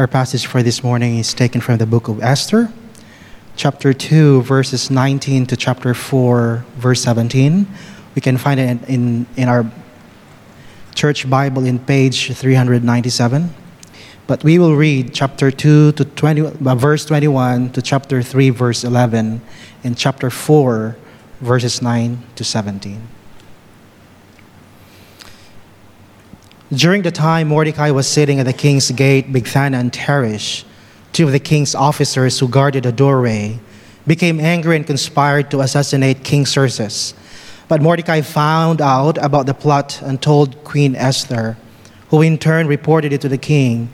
Our passage for this morning is taken from the book of Esther, chapter 2, verses 19 to chapter 4, verse 17. We can find it in, in our church Bible in page 397. But we will read chapter 2 to 20, uh, verse 21 to chapter 3, verse 11, and chapter 4, verses 9 to 17. During the time Mordecai was sitting at the king's gate, Bigthana and Teresh, two of the king's officers who guarded the doorway, became angry and conspired to assassinate King Xerxes. But Mordecai found out about the plot and told Queen Esther, who in turn reported it to the king,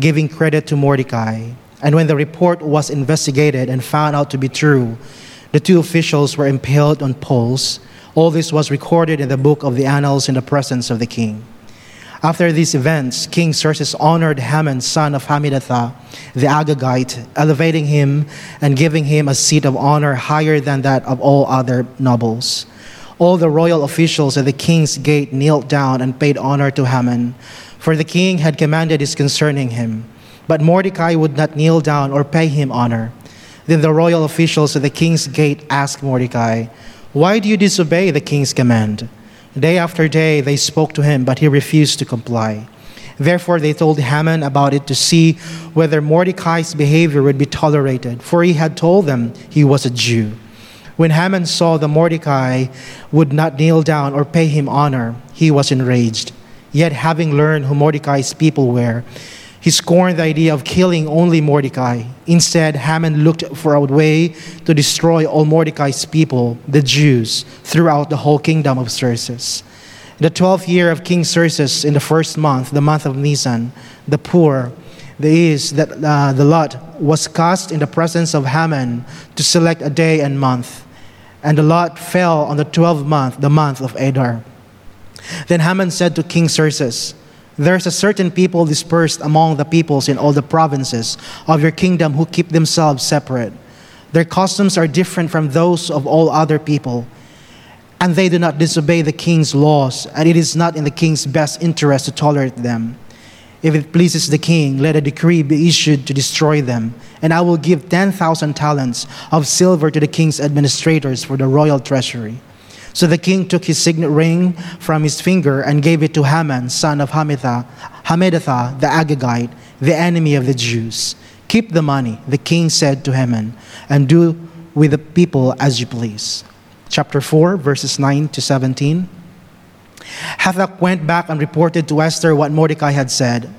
giving credit to Mordecai. And when the report was investigated and found out to be true, the two officials were impaled on poles. All this was recorded in the book of the annals in the presence of the king. After these events, King Xerxes honored Haman, son of Hammedatha, the Agagite, elevating him and giving him a seat of honor higher than that of all other nobles. All the royal officials at the king's gate knelt down and paid honor to Haman, for the king had commanded this concerning him. But Mordecai would not kneel down or pay him honor. Then the royal officials at the king's gate asked Mordecai, Why do you disobey the king's command? Day after day they spoke to him, but he refused to comply. Therefore, they told Haman about it to see whether Mordecai's behavior would be tolerated, for he had told them he was a Jew. When Haman saw that Mordecai would not kneel down or pay him honor, he was enraged. Yet, having learned who Mordecai's people were, he scorned the idea of killing only Mordecai. Instead, Haman looked for a way to destroy all Mordecai's people, the Jews, throughout the whole kingdom of Xerxes. In the twelfth year of King Xerxes, in the first month, the month of Nisan, the pur, the is that uh, the lot was cast in the presence of Haman to select a day and month. And the lot fell on the twelfth month, the month of Adar. Then Haman said to King Xerxes, there's a certain people dispersed among the peoples in all the provinces of your kingdom who keep themselves separate. Their customs are different from those of all other people, and they do not disobey the king's laws, and it is not in the king's best interest to tolerate them. If it pleases the king, let a decree be issued to destroy them, and I will give 10,000 talents of silver to the king's administrators for the royal treasury. So the king took his signet ring from his finger and gave it to Haman, son of Hammedatha, Hammedatha the Agagite, the enemy of the Jews. Keep the money, the king said to Haman, and do with the people as you please. Chapter 4, verses 9 to 17. Hathach went back and reported to Esther what Mordecai had said.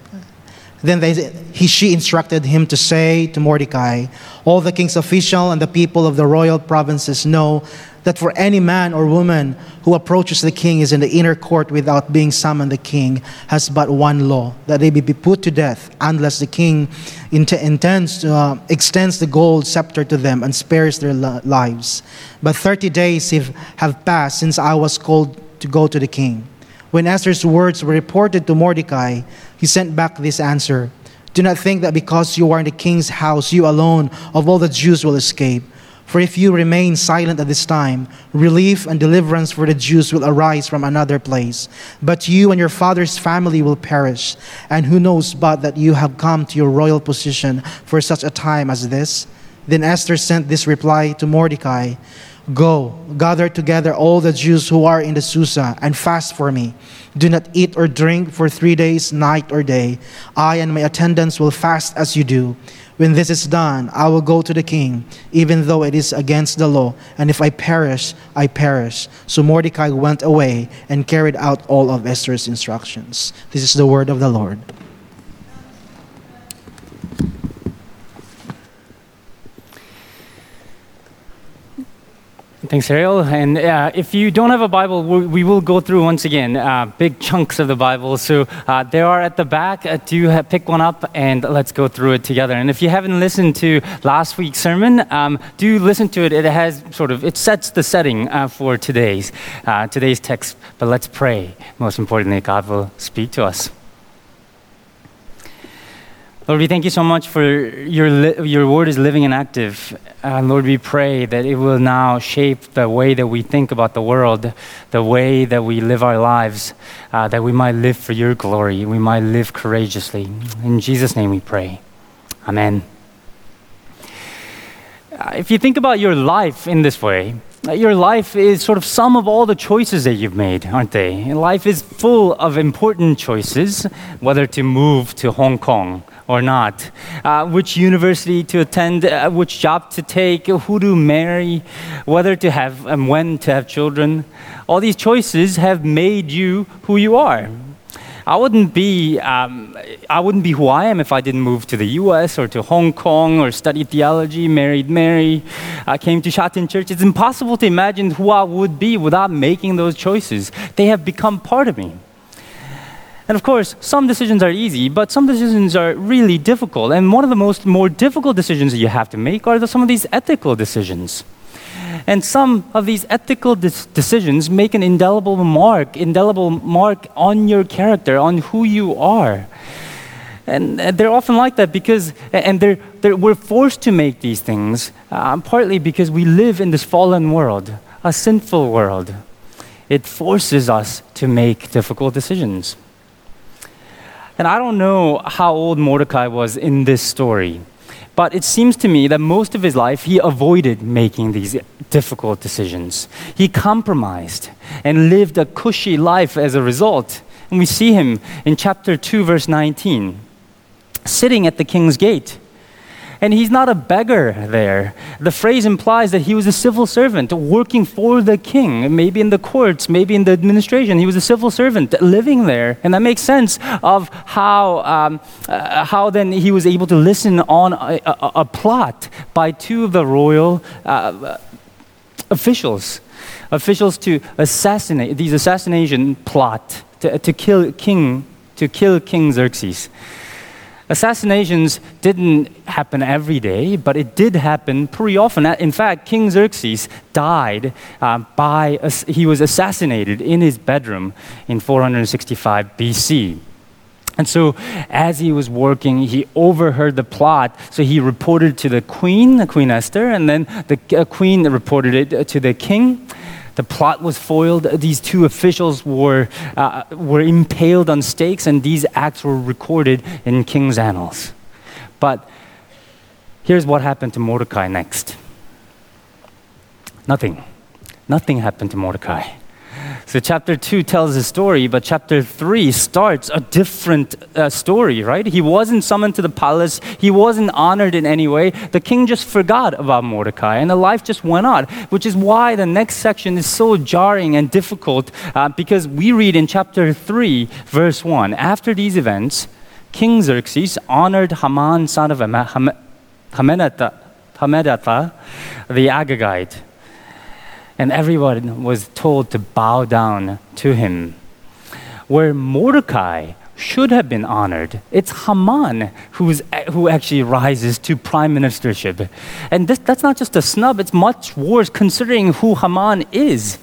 Then they, he, she instructed him to say to Mordecai, All the king's official and the people of the royal provinces know that for any man or woman who approaches the king is in the inner court without being summoned, the king has but one law that they be put to death unless the king int- intends to uh, extends the gold scepter to them and spares their lives. But 30 days have passed since I was called to go to the king. When Esther's words were reported to Mordecai, he sent back this answer Do not think that because you are in the king's house, you alone of all the Jews will escape. For if you remain silent at this time, relief and deliverance for the Jews will arise from another place. But you and your father's family will perish. And who knows but that you have come to your royal position for such a time as this? Then Esther sent this reply to Mordecai Go, gather together all the Jews who are in the Susa, and fast for me. Do not eat or drink for three days, night or day. I and my attendants will fast as you do. When this is done, I will go to the king, even though it is against the law, and if I perish, I perish. So Mordecai went away and carried out all of Esther's instructions. This is the word of the Lord. Thanks, Ariel. And uh, if you don't have a Bible, we will go through once again uh, big chunks of the Bible. So uh, they are at the back. Uh, do pick one up and let's go through it together. And if you haven't listened to last week's sermon, um, do listen to it. It has sort of it sets the setting uh, for today's uh, today's text. But let's pray. Most importantly, God will speak to us. Lord, we thank you so much for your, li- your word is living and active. Uh, Lord, we pray that it will now shape the way that we think about the world, the way that we live our lives, uh, that we might live for your glory, we might live courageously. In Jesus' name we pray. Amen. Uh, if you think about your life in this way, uh, your life is sort of sum of all the choices that you've made, aren't they? And life is full of important choices, whether to move to Hong Kong or not, uh, which university to attend, uh, which job to take, who to marry, whether to have and when to have children. All these choices have made you who you are. I wouldn't be um, I wouldn't be who I am if I didn't move to the U.S. or to Hong Kong or study theology, married Mary, I came to Shatin Church. It's impossible to imagine who I would be without making those choices. They have become part of me. And of course, some decisions are easy, but some decisions are really difficult. And one of the most more difficult decisions that you have to make are the, some of these ethical decisions. And some of these ethical decisions make an indelible mark, indelible mark on your character, on who you are. And they're often like that because, and they're, they're, we're forced to make these things, uh, partly because we live in this fallen world, a sinful world. It forces us to make difficult decisions. And I don't know how old Mordecai was in this story, but it seems to me that most of his life he avoided making these difficult decisions. He compromised and lived a cushy life as a result. And we see him in chapter 2, verse 19, sitting at the king's gate and he's not a beggar there. The phrase implies that he was a civil servant working for the king, maybe in the courts, maybe in the administration. He was a civil servant living there. And that makes sense of how, um, uh, how then he was able to listen on a, a, a plot by two of the royal uh, officials. Officials to assassinate, these assassination plot to, to kill king, to kill King Xerxes. Assassinations didn't happen every day, but it did happen pretty often. In fact, King Xerxes died uh, by, he was assassinated in his bedroom in 465 BC. And so, as he was working, he overheard the plot. So he reported to the queen, Queen Esther, and then the uh, queen reported it to the king. The plot was foiled. These two officials were, uh, were impaled on stakes, and these acts were recorded in King's Annals. But here's what happened to Mordecai next nothing. Nothing happened to Mordecai. So, chapter 2 tells a story, but chapter 3 starts a different uh, story, right? He wasn't summoned to the palace, he wasn't honored in any way. The king just forgot about Mordecai, and the life just went on, which is why the next section is so jarring and difficult uh, because we read in chapter 3, verse 1 After these events, King Xerxes honored Haman, son of Hammedatha, the Agagite and everyone was told to bow down to him. Where Mordecai should have been honored, it's Haman who's, who actually rises to prime ministership. And this, that's not just a snub, it's much worse considering who Haman is.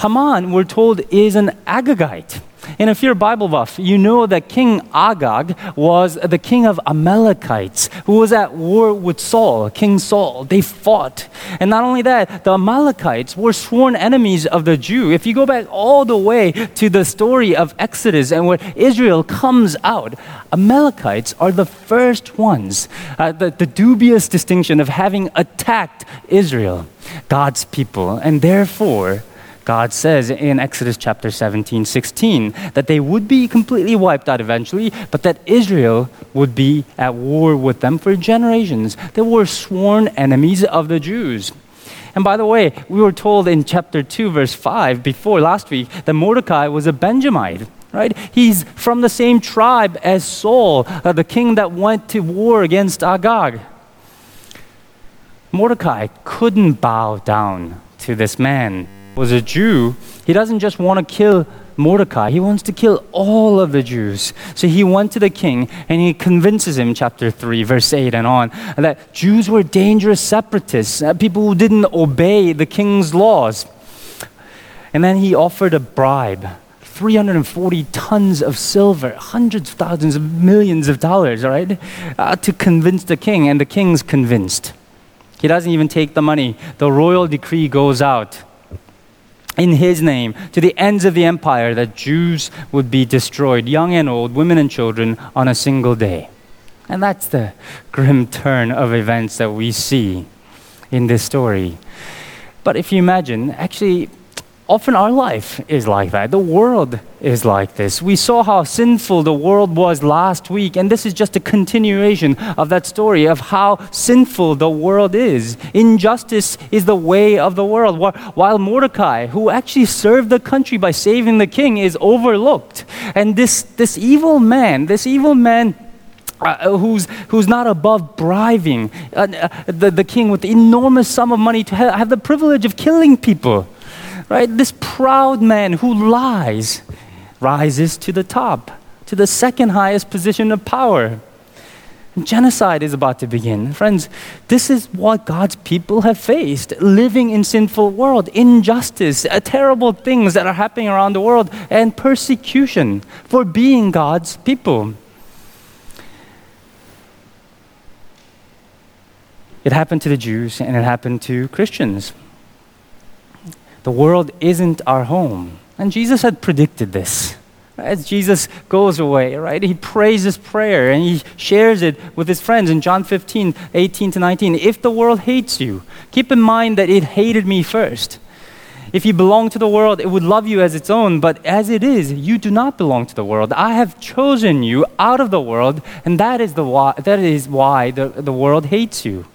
Haman, we're told, is an Agagite. And if you're a Bible buff, you know that King Agag was the king of Amalekites who was at war with Saul, King Saul. They fought. And not only that, the Amalekites were sworn enemies of the Jew. If you go back all the way to the story of Exodus and where Israel comes out, Amalekites are the first ones, uh, the, the dubious distinction of having attacked Israel, God's people. And therefore, God says in Exodus chapter 17, 16, that they would be completely wiped out eventually, but that Israel would be at war with them for generations. They were sworn enemies of the Jews. And by the way, we were told in chapter 2, verse 5, before last week, that Mordecai was a Benjamite right? He's from the same tribe as Saul, uh, the king that went to war against Agag. Mordecai couldn't bow down to this man was a Jew, he doesn't just want to kill Mordecai, he wants to kill all of the Jews. So he went to the king and he convinces him, chapter 3, verse 8 and on, that Jews were dangerous separatists, uh, people who didn't obey the king's laws. And then he offered a bribe 340 tons of silver, hundreds of thousands of millions of dollars, right? Uh, to convince the king, and the king's convinced. He doesn't even take the money. The royal decree goes out in his name to the ends of the empire that Jews would be destroyed, young and old, women and children, on a single day. And that's the grim turn of events that we see in this story. But if you imagine, actually, often our life is like that. The world is like this. We saw how sinful the world was last week, and this is just a continuation of that story of how sinful the world is. Injustice is the way of the world. While Mordecai, who actually served the country by saving the king, is overlooked. And this, this evil man, this evil man, uh, who's, who's not above bribing uh, uh, the, the king with the enormous sum of money to ha- have the privilege of killing people right? This proud man who lies rises to the top, to the second highest position of power. Genocide is about to begin. Friends, this is what God's people have faced living in sinful world, injustice, uh, terrible things that are happening around the world, and persecution for being God's people. It happened to the Jews and it happened to Christians. The world isn't our home. And Jesus had predicted this. As Jesus goes away, right, he prays this prayer and he shares it with his friends in John 15, 18 to 19. If the world hates you, keep in mind that it hated me first. If you belong to the world, it would love you as its own, but as it is, you do not belong to the world. I have chosen you out of the world, and that is, the why, that is why the, the world hates you.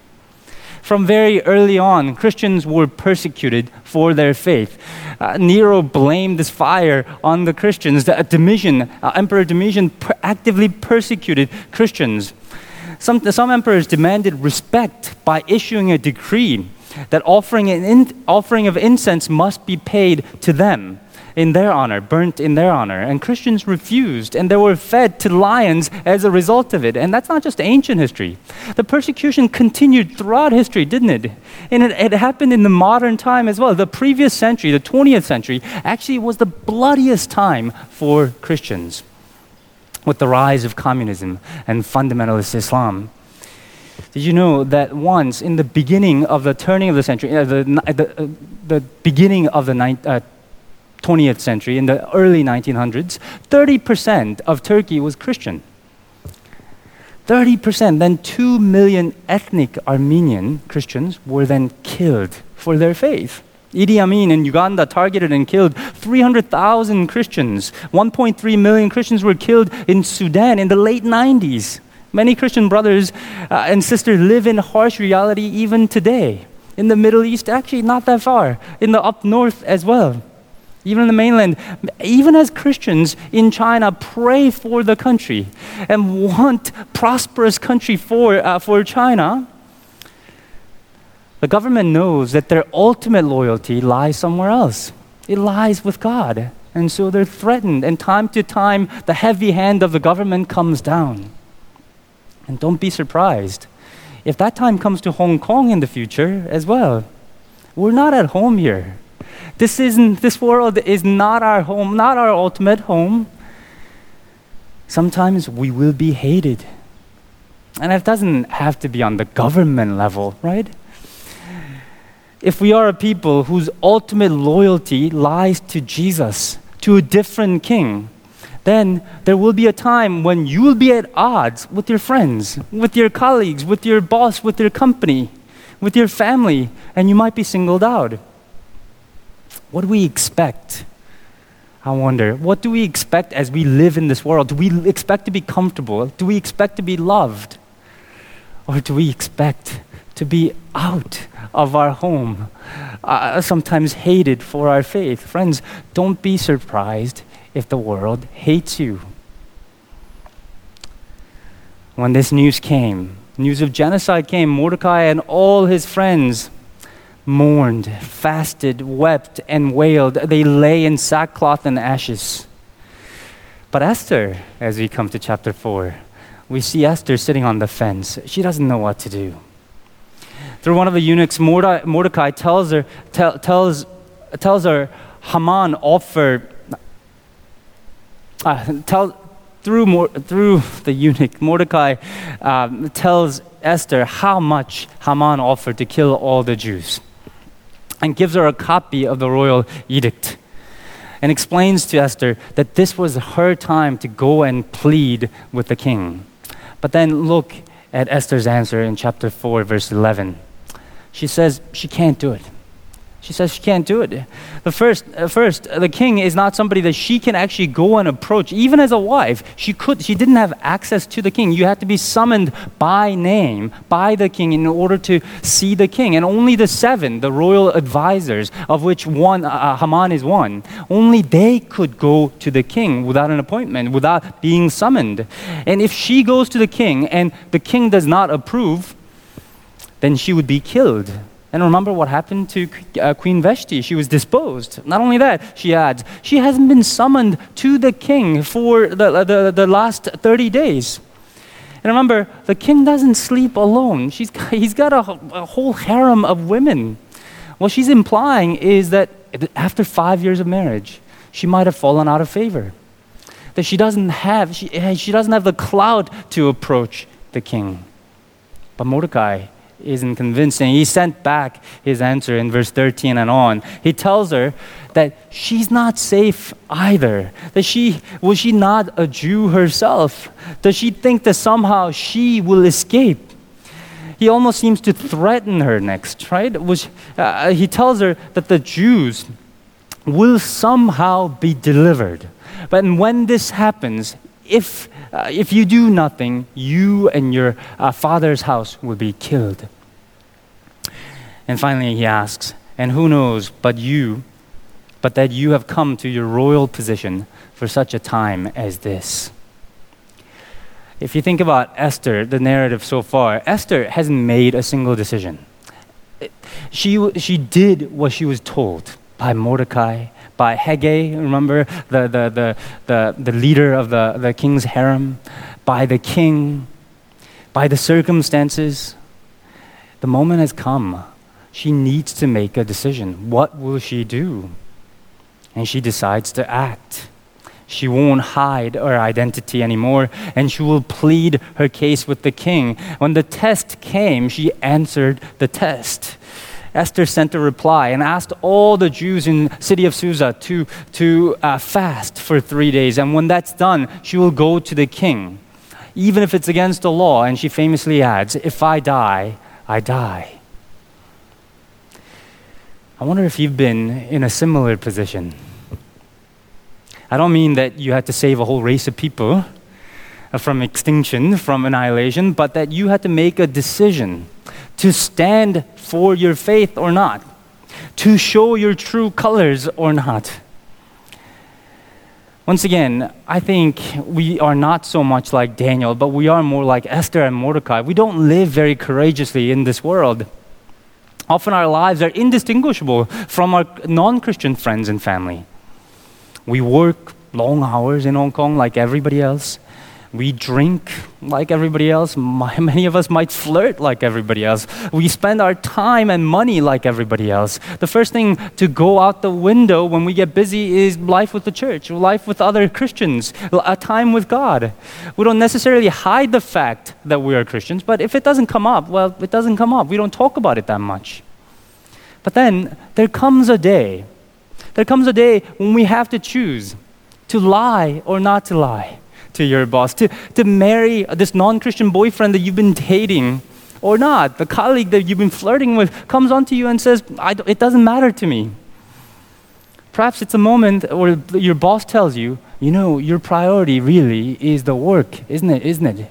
From very early on, Christians were persecuted for their faith. Uh, Nero blamed this fire on the Christians. The, uh, Domitian, uh, Emperor Domitian, per- actively persecuted Christians. Some, some emperors demanded respect by issuing a decree that offering, an in, offering of incense must be paid to them in their honor, burnt in their honor. And Christians refused, and they were fed to lions as a result of it. And that's not just ancient history. The persecution continued throughout history, didn't it? And it, it happened in the modern time as well. The previous century, the 20th century, actually was the bloodiest time for Christians with the rise of communism and fundamentalist Islam. Did you know that once in the beginning of the turning of the century, uh, the, the, uh, the beginning of the ninth, uh, 20th century, in the early 1900s, 30% of Turkey was Christian. 30%, then 2 million ethnic Armenian Christians were then killed for their faith. Idi Amin in Uganda targeted and killed 300,000 Christians. 1.3 million Christians were killed in Sudan in the late 90s. Many Christian brothers uh, and sisters live in harsh reality even today. In the Middle East, actually, not that far. In the up north as well even in the mainland, even as Christians in China pray for the country and want prosperous country for, uh, for China, the government knows that their ultimate loyalty lies somewhere else. It lies with God. And so they're threatened, and time to time, the heavy hand of the government comes down. And don't be surprised if that time comes to Hong Kong in the future as well. We're not at home here. This, isn't, this world is not our home, not our ultimate home. Sometimes we will be hated. And it doesn't have to be on the government level, right? If we are a people whose ultimate loyalty lies to Jesus, to a different king, then there will be a time when you will be at odds with your friends, with your colleagues, with your boss, with your company, with your family, and you might be singled out. What do we expect? I wonder, what do we expect as we live in this world? Do we expect to be comfortable? Do we expect to be loved? Or do we expect to be out of our home, uh, sometimes hated for our faith? Friends, don't be surprised if the world hates you. When this news came, news of genocide came, Mordecai and all his friends mourned, fasted, wept, and wailed. They lay in sackcloth and ashes. But Esther, as we come to chapter 4, we see Esther sitting on the fence. She doesn't know what to do. Through one of the eunuchs, Mordecai tells her, tell, tells, tells her Haman offered uh, tell, through, Mor- through the eunuch, Mordecai um, tells Esther how much Haman offered to kill all the Jews and gives her a copy of the royal edict and explains to Esther that this was her time to go and plead with the king. But then look at Esther's answer in chapter 4, verse 11. She says she can't do it. She says she can't do it. The first, uh, first, the king is not somebody that she can actually go and approach. Even as a wife, she could. She didn't have access to the king. You had to be summoned by name by the king in order to see the king. And only the seven, the royal advisors, of which one uh, uh Haman is one, only they could go to the king without an appointment, without being summoned. And if she goes to the king and the king does not approve, then she would be killed. And remember what happened to uh, Queen Vashti. She was disposed. Not only that, she adds, she hasn't been summoned to the king for the, the, the last 30 days. And remember, the king doesn't sleep alone. She's he's got a, a whole harem of women. What she's implying is that after five years of marriage, she might have fallen out of favor. That she doesn't have, she, she doesn't have the clout to approach the king. But Mordecai isn't convincing. He sent back his answer in verse 13 and on. He tells her that she's not safe either. That she was she not a Jew herself? Does she think that somehow she will escape? He almost seems to threaten her next, right? Which uh, he tells her that the Jews will somehow be delivered. But when this happens, if, uh, if you do nothing, you and your uh, father's house will be killed. And finally, he asks, And who knows but you, but that you have come to your royal position for such a time as this? If you think about Esther, the narrative so far, Esther hasn't made a single decision. She, she did what she was told by Mordecai, by Hegai, remember the, the, the, the, the leader of the, the king's harem, by the king, by the circumstances. The moment has come she needs to make a decision. What will she do? And she decides to act. She won't hide her identity anymore, and she will plead her case with the king. When the test came, she answered the test. Esther sent a reply and asked all the Jews in the city of Susa to, to uh, fast for three days. And when that's done, she will go to the king, even if it's against the law. And she famously adds, If I die, I die. I wonder if you've been in a similar position. I don't mean that you had to save a whole race of people uh, from extinction, from annihilation, but that you had to make a decision to stand for your faith or not, to show your true colors or not. Once again, I think we are not so much like Daniel, but we are more like Esther and Mordecai. We don't live very courageously in this world. Often our lives are indistinguishable from our non Christian friends and family. We work long hours in Hong Kong like everybody else. We drink like everybody else. Many of us might flirt like everybody else. We spend our time and money like everybody else. The first thing to go out the window when we get busy is life with the church, life with other Christians, a time with God. We don't necessarily hide the fact that we are Christians, but if it doesn't come up, well, it doesn't come up. We don't talk about it that much. But then there comes a day, there comes a day when we have to choose to lie or not to lie to your boss, to, to marry this non Christian boyfriend that you've been dating or not. The colleague that you've been flirting with comes onto you and says, It doesn't matter to me. Perhaps it's a moment where your boss tells you, you know, your priority really is the work, isn't it? Isn't it?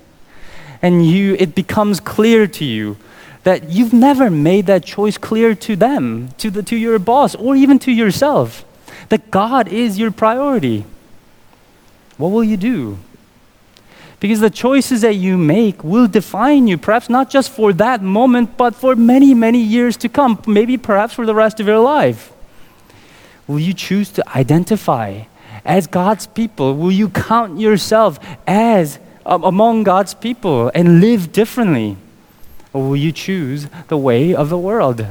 And you, it becomes clear to you that you've never made that choice clear to them, to, the, to your boss, or even to yourself, that God is your priority. What will you do? Because the choices that you make will define you, perhaps not just for that moment, but for many, many years to come, maybe perhaps for the rest of your life. Will you choose to identify as God's people? Will you count yourself as um, among God's people and live differently? Or will you choose the way of the world?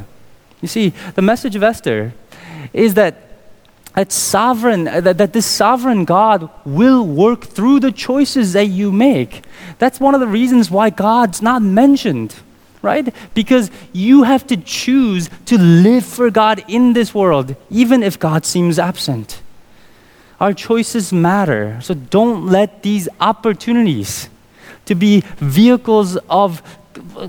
You see, the message of Esther is that that sovereign uh, that, that this sovereign God will work through the choices that you make. That's one of the reasons why God's not mentioned right? Because you have to choose to live for God in this world, even if God seems absent. Our choices matter. So don't let these opportunities to be vehicles of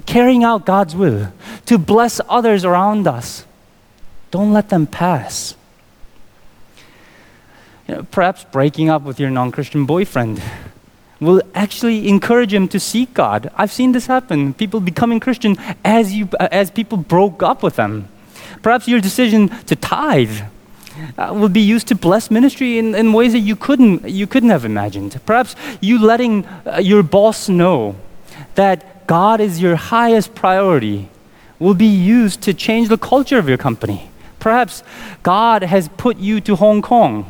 carrying out God's will, to bless others around us, don't let them pass. You know, perhaps breaking up with your non Christian boyfriend will actually encourage him to seek God. I've seen this happen. People becoming Christian as, you, as people broke up with them. Perhaps your decision to tithe uh, will be used to bless ministry in, in ways that you couldn't, you couldn't have imagined. Perhaps you letting uh, your boss know that God is your highest priority will be used to change the culture of your company. Perhaps God has put you to Hong Kong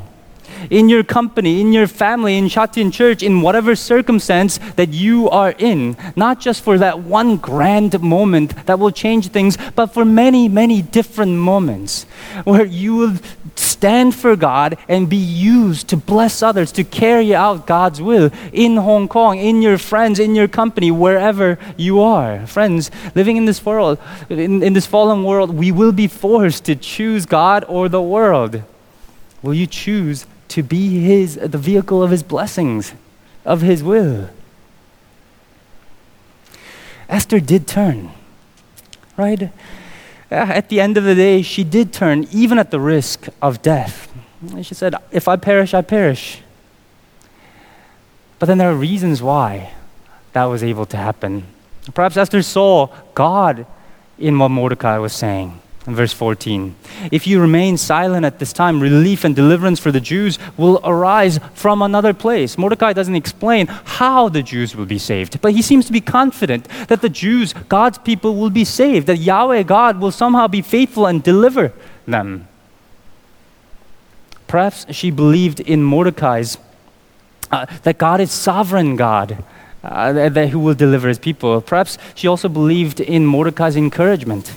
in your company, in your family, in Sha Tin Church, in whatever circumstance that you are in, not just for that one grand moment that will change things, but for many, many different moments where you will stand for God and be used to bless others, to carry out God's will in Hong Kong, in your friends, in your company, wherever you are. Friends, living in this world, in, in this fallen world, we will be forced to choose God or the world. Will you choose to be his, the vehicle of his blessings, of his will. Esther did turn, right? Uh, at the end of the day, she did turn, even at the risk of death. She said, If I perish, I perish. But then there are reasons why that was able to happen. Perhaps Esther saw God in what Mordecai was saying verse 14. If you remain silent at this time, relief and deliverance for the Jews will arise from another place. Mordecai doesn't explain how the Jews will be saved, but he seems to be confident that the Jews, God's people, will be saved, that Yahweh God will somehow be faithful and deliver them. Perhaps she believed in Mordecai's uh, that God is sovereign God. Uh, that, that who will deliver his people. Perhaps she also believed in Mordecai's encouragement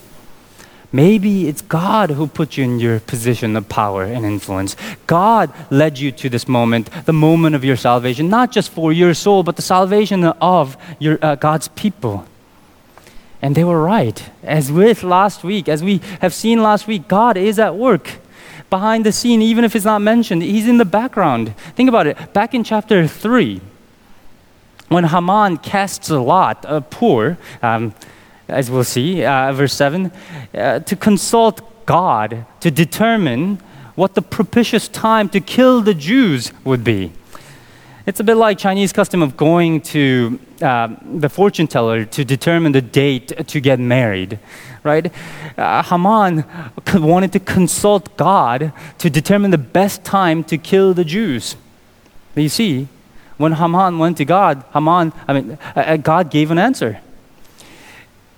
Maybe it's God who put you in your position of power and influence. God led you to this moment, the moment of your salvation, not just for your soul, but the salvation of your, uh, God's people. And they were right. As with last week, as we have seen last week, God is at work behind the scene, even if it's not mentioned. He's in the background. Think about it. Back in chapter 3, when Haman casts a lot, a pur, um, as we'll see, uh, verse 7, uh, to consult God to determine what the propitious time to kill the Jews would be. It's a bit like Chinese custom of going to uh, the fortune teller to determine the date to get married, right? Uh, Haman wanted to consult God to determine the best time to kill the Jews. But you see, when Haman went to God, Haman, I mean, uh, uh God gave an answer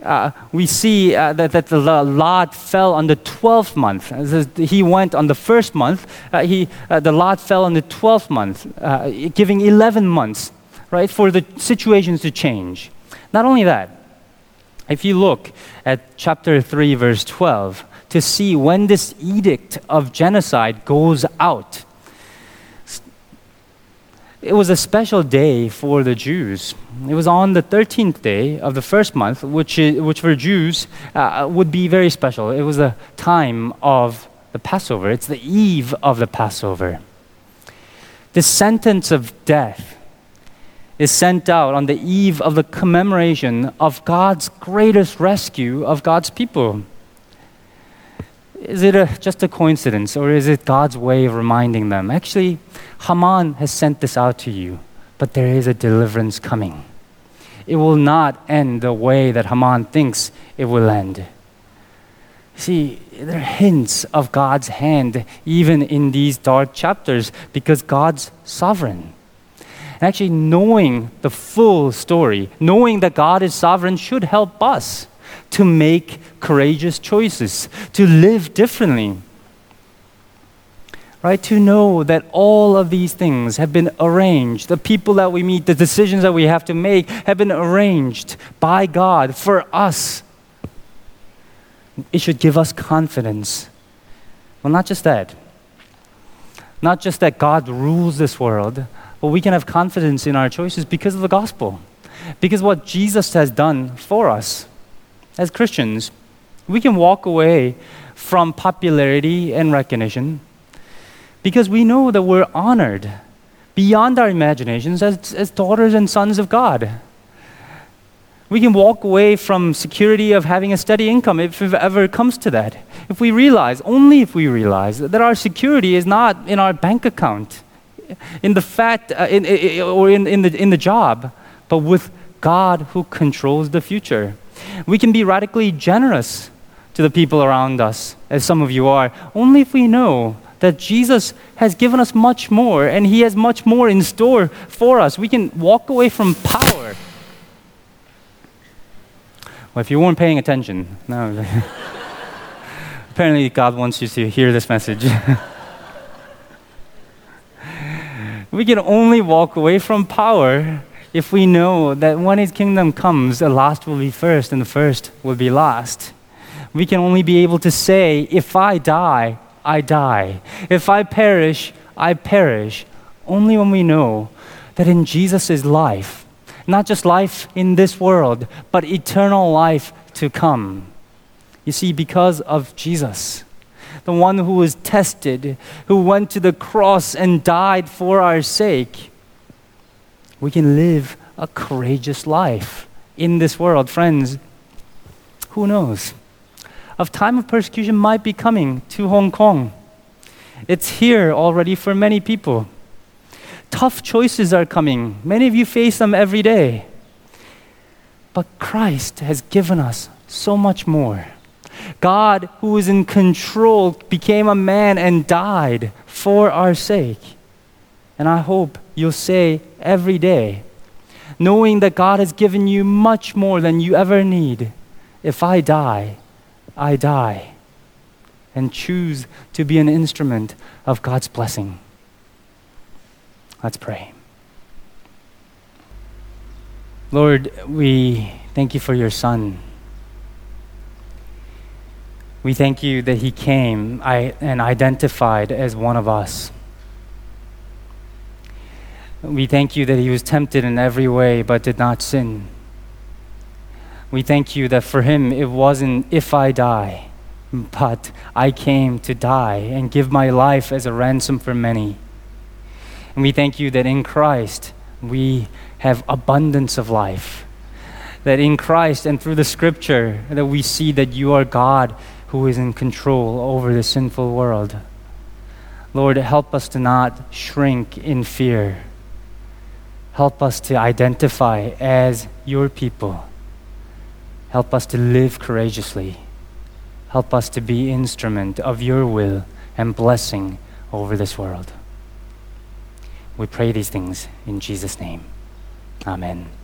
uh, we see uh, that, that, the lot fell on the 12th month. He went on the first month, uh, he, uh, the lot fell on the 12th month, uh, giving 11 months, right, for the situations to change. Not only that, if you look at chapter 3, verse 12, to see when this edict of genocide goes out, it was a special day for the Jews. It was on the 13th day of the first month, which, is, which for Jews uh, would be very special. It was the time of the Passover, it's the eve of the Passover. The sentence of death is sent out on the eve of the commemoration of God's greatest rescue of God's people. Is it a, just a coincidence, or is it God's way of reminding them? Actually, Haman has sent this out to you, but there is a deliverance coming. It will not end the way that Haman thinks it will end. See, there are hints of God's hand even in these dark chapters because God's sovereign. And actually, knowing the full story, knowing that God is sovereign, should help us to make courageous choices, to live differently. Right? To know that all of these things have been arranged. The people that we meet, the decisions that we have to make have been arranged by God for us. It should give us confidence. Well, not just that. Not just that God rules this world, but we can have confidence in our choices because of the gospel, because what Jesus has done for us as Christians. We can walk away from popularity and recognition because we know that we're honored beyond our imaginations as, as daughters and sons of God. We can walk away from security of having a steady income if it ever comes to that. If we realize, only if we realize, that our security is not in our bank account, in the fact, uh, in, in, or in, in, the, in the job, but with God who controls the future. We can be radically generous to the people around us, as some of you are, only if we know that Jesus has given us much more and He has much more in store for us. We can walk away from power. Well, if you weren't paying attention, no. Apparently, God wants you to hear this message. we can only walk away from power if we know that when His kingdom comes, the last will be first and the first will be last. We can only be able to say, if I die, I die. If I perish, I perish. Only when we know that in Jesus' life, not just life in this world, but eternal life to come. You see, because of Jesus, the one who was tested, who went to the cross and died for our sake, we can live a courageous life in this world. Friends, who knows? A time of persecution might be coming to Hong Kong. It's here already for many people. Tough choices are coming. Many of you face them every day. But Christ has given us so much more. God, who is in control, became a man and died for our sake. And I hope you'll say every day, knowing that God has given you much more than you ever need, if I die, I die, and choose to be an instrument of God's blessing. Let's pray. Lord, we thank you for your Son. We thank you that he came and identified as one of us. We thank you that he was tempted in every way but did not sin. We thank you that for him it wasn't if I die, but I came to die and give my life as a ransom for many. And we thank you that in Christ we have abundance of life. That in Christ and through the scripture that we see that you are God who is in control over the sinful world. Lord, help us to not shrink in fear. Help us to identify as your people. Help us to live courageously. Help us to be instrument of your will and blessing over this world. We pray these things in Jesus' name. Amen.